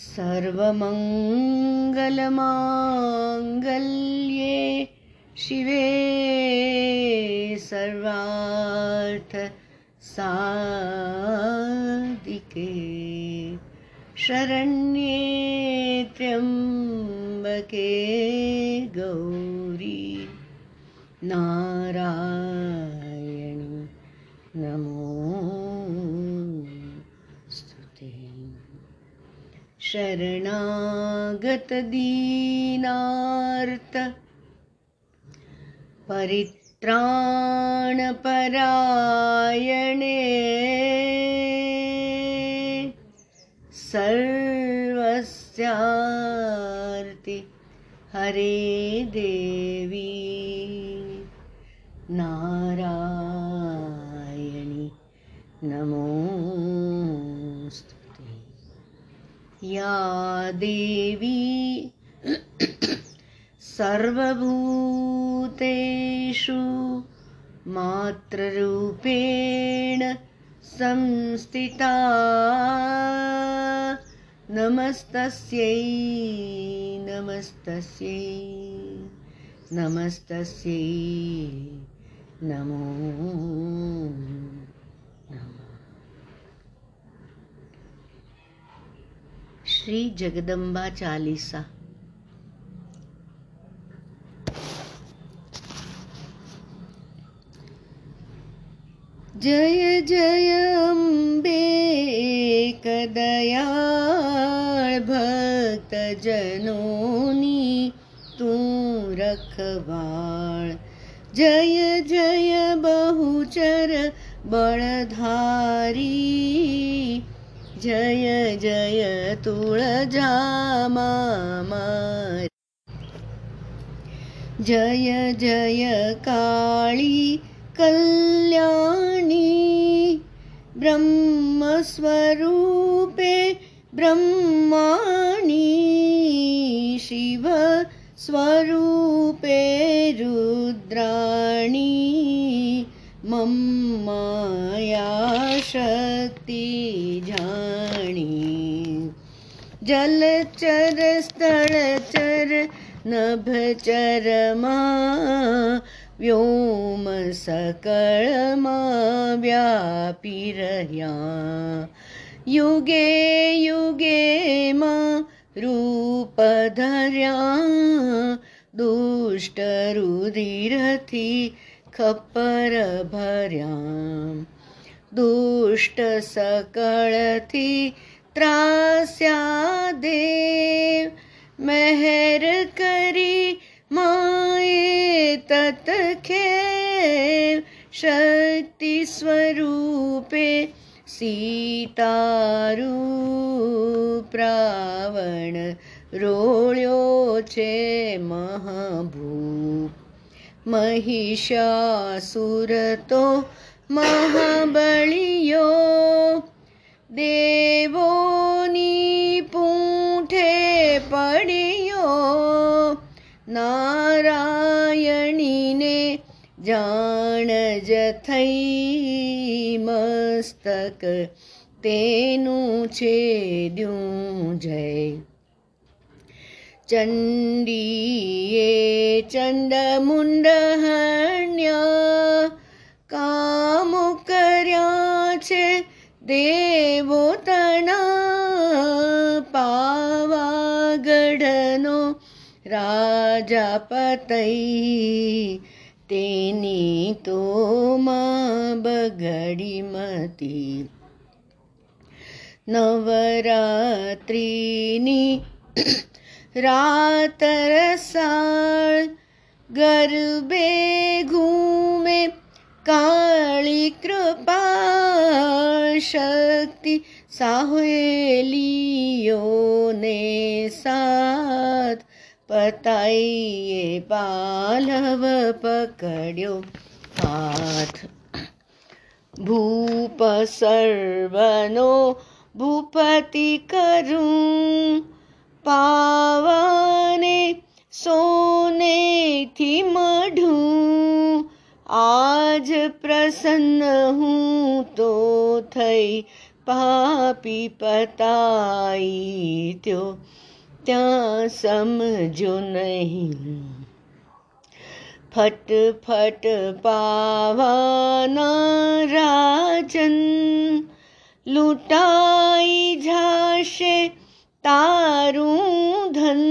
सर्वमङ्गलमाङ्गल्ये शिवे सर्वार्थ साधिके शरण्ये त्र्यम्बके गौरी नारायणि शरणागतदीनार्त परित्राणपरायणे सर्वस्यार्ति हरे देवी नारायणि नमोऽस्तुते या देवी सर्वभूतेषु मातृरूपेण संस्थिता नमस्तस्यै नमस्तस्यै नमस्तस्यै नमो શ્રી જગદંબા ચાલીસા. જય જય અંબે કદયાળ ભક્તજનોની તું રખવાળ. જય જય બહુચર બળધારી जय जय जयतुलजामा जय जय काळी कल्याणी. ब्रह्मस्वरूपे ब्रह्माणि. शिवस्वरूपे रुद्राणि. મમ માયા શક્તિ જાણી. જલચર સ્થળચર નભચરમાં વ્યોમ સકળમાં વ્યાપી રહ્યા. યુગે યુગેમાં રૂપ ધર્યા, દુષ્ટ રુધિરથી ખપ્પર ભર્યા દુષ્ટ સકળથી ત્રાસ્યા દેવ. મહેર કરી માએ તત ખે શક્તિ સ્વરૂપે સીતારૂપ રાવણ રોળ્યો છે મહાભૂપ મહિષાસુર તો મહાબળિયો દેવોની પૂંઠે પડ્યો નારાયણીને જાણ જ થઈ મસ્તક તેનું चण्डमुण्डहण्य કામો કર્યા છે દેવો તણા પાવાગઢનો રાજા પતઈ તેની તો માં બગડી મતી નવરાત્રિની રાત રસાળ ગરબે ઘૂમે કાળી કૃપા શક્તિ સાહેલીઓને સાથ પતાઈએ પાલવ પકડ્યો હાથ ભૂપ સર્વનો ભૂપતિ કરું પાવાને સોનેથી મઢું. આજ પ્રસન્ન હું તો થઈ પાપી પતાઈ ત્યો ત્યાં સમજો નહીં. ફટ પાવાના રાજન લૂંટાઈ જાશે તારું ધન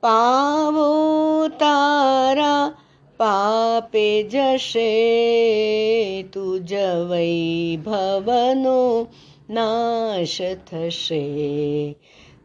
પાવો તારા પાપે જશે તુજ વૈભવનો નાશ થશે.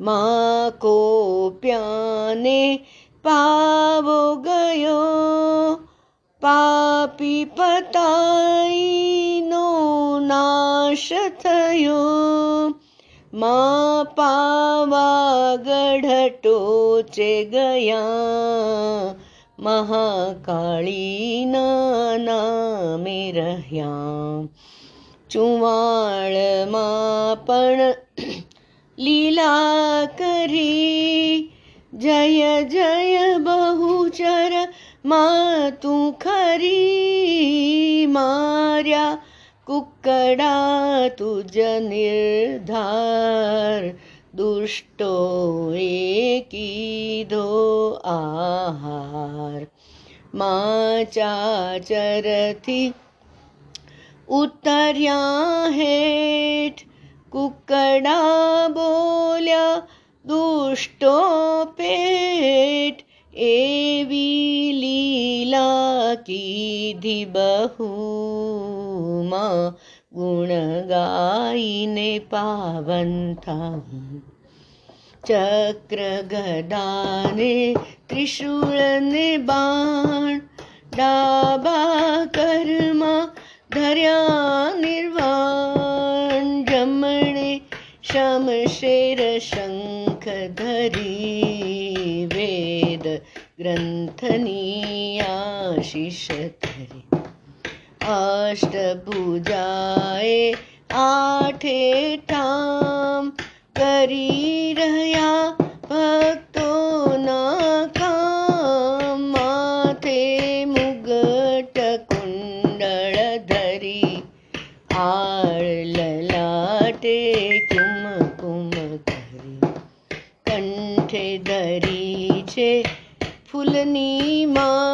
મા કોપ્યાને પાવો ગયો, પાપી પતાઈનો નાશ થયો. मा पावागढटोचे गया महाकाळीना मे र्या चवाळ मापण लीला की जय जय बहुचर मातु खरी मार्या કુકડા તુજ નિર્ધાર દુષ્ટો એ કીધો આહાર. માં ચાચરથી ઉતર્યા હેઠ કુકડા બોલ્યા, દુષ્ટો પેટ गुणगायिने पावन्था चक्रगदाने त्रिशूलनिर्बाण डाबा कर्मा धर्या निर्वाण। जमणे क्षमशेर शङ्ख वेद ग्रन्थनीयाशिष ધરી અષ્ટભુજાએ આઠે ઠામ કરી રહ્યા ભક્તોના કામ માથે મુગટ કુંડળ ધરી, આળ લલાટે કુમ કુમ કરી. કંઠે ધરી છે ફૂલની માં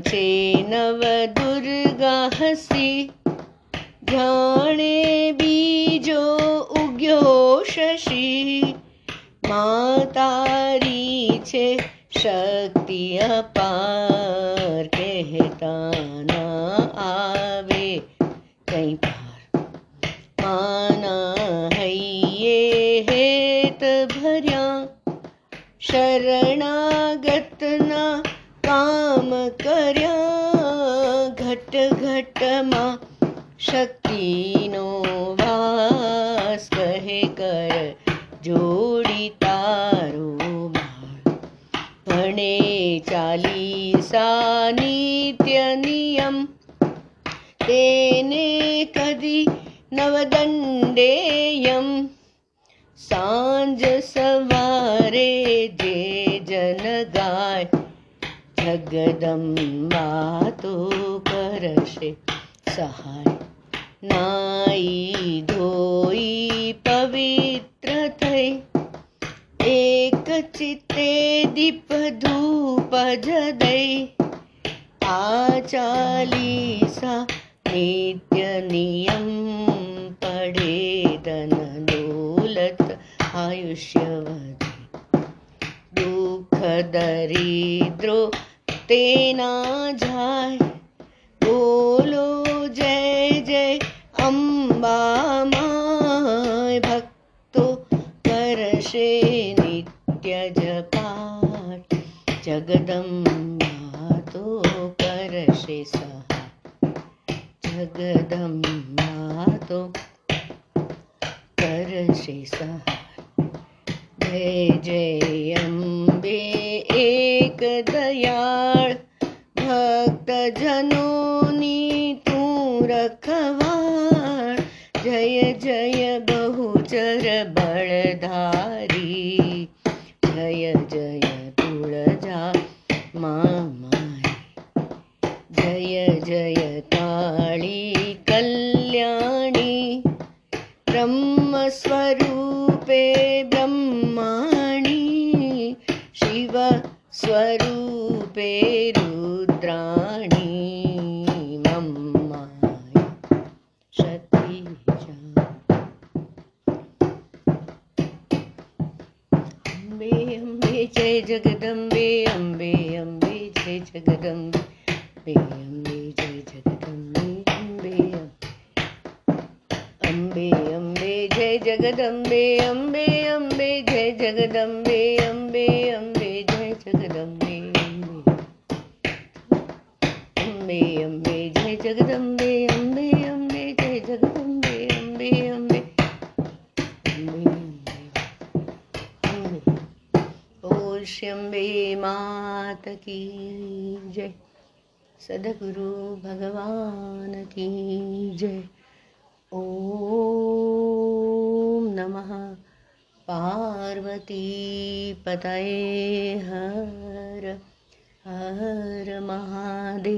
છે નવ દુર્ગા હસી. જાણે બીજો ઉગ્યો શશી. માતારી છે શક્તિ અપાર કહેતા ના આવે કઈ પાર. માના હૈયે હેત ભર્યા, શરણાગતના કર્યા ઘટ ઘટમાં શક્તિનો વાસ કહે કર જોડી તારો માળ ભણે ચાલીસા નિત્ય નિયમ તેને કદી નવદંડેયમ સાંજ સવારે જે જન गदम् मातु परशे। सहाय। नायि धोयि पवित्रतै एकचित्ते दीपधूपज आचाली सा नित्यनियं पडेदनदोलत आयुष्यवदे दुःखदरिद्रो તેના જાય. બોલો જય જય અંબા માય ભક્તો કરશે નિત્ય જગદંબા તો કરશે સહાય. જગદંબા તો કરશે સહાય. જય જય અંબે એક દયાળ. ભક્તજનોની તું રખવાળ. જય જય બહુચર બળધારી. સ્વરૂપે રુદ્રાણી મમ્માય સતી અંબે અંબે જય જગદંબે અંબે અંબે જય જગદંબે અંબે જય જગદંબે અંબે અંબે અંબે જય જગદંબે અંબે અંબે જય જગદંબે અંબે અંબે જય અંબે અંબે જય જગદંબે અંબે અંબે જય જગદંબે અંબે અંબે ઓશ્યંબે માત કી જય. સદગુરુ ભગવાન કી જય. ઓમ નમઃ. પાર્વતી પતયે હર. હર મહાદેવ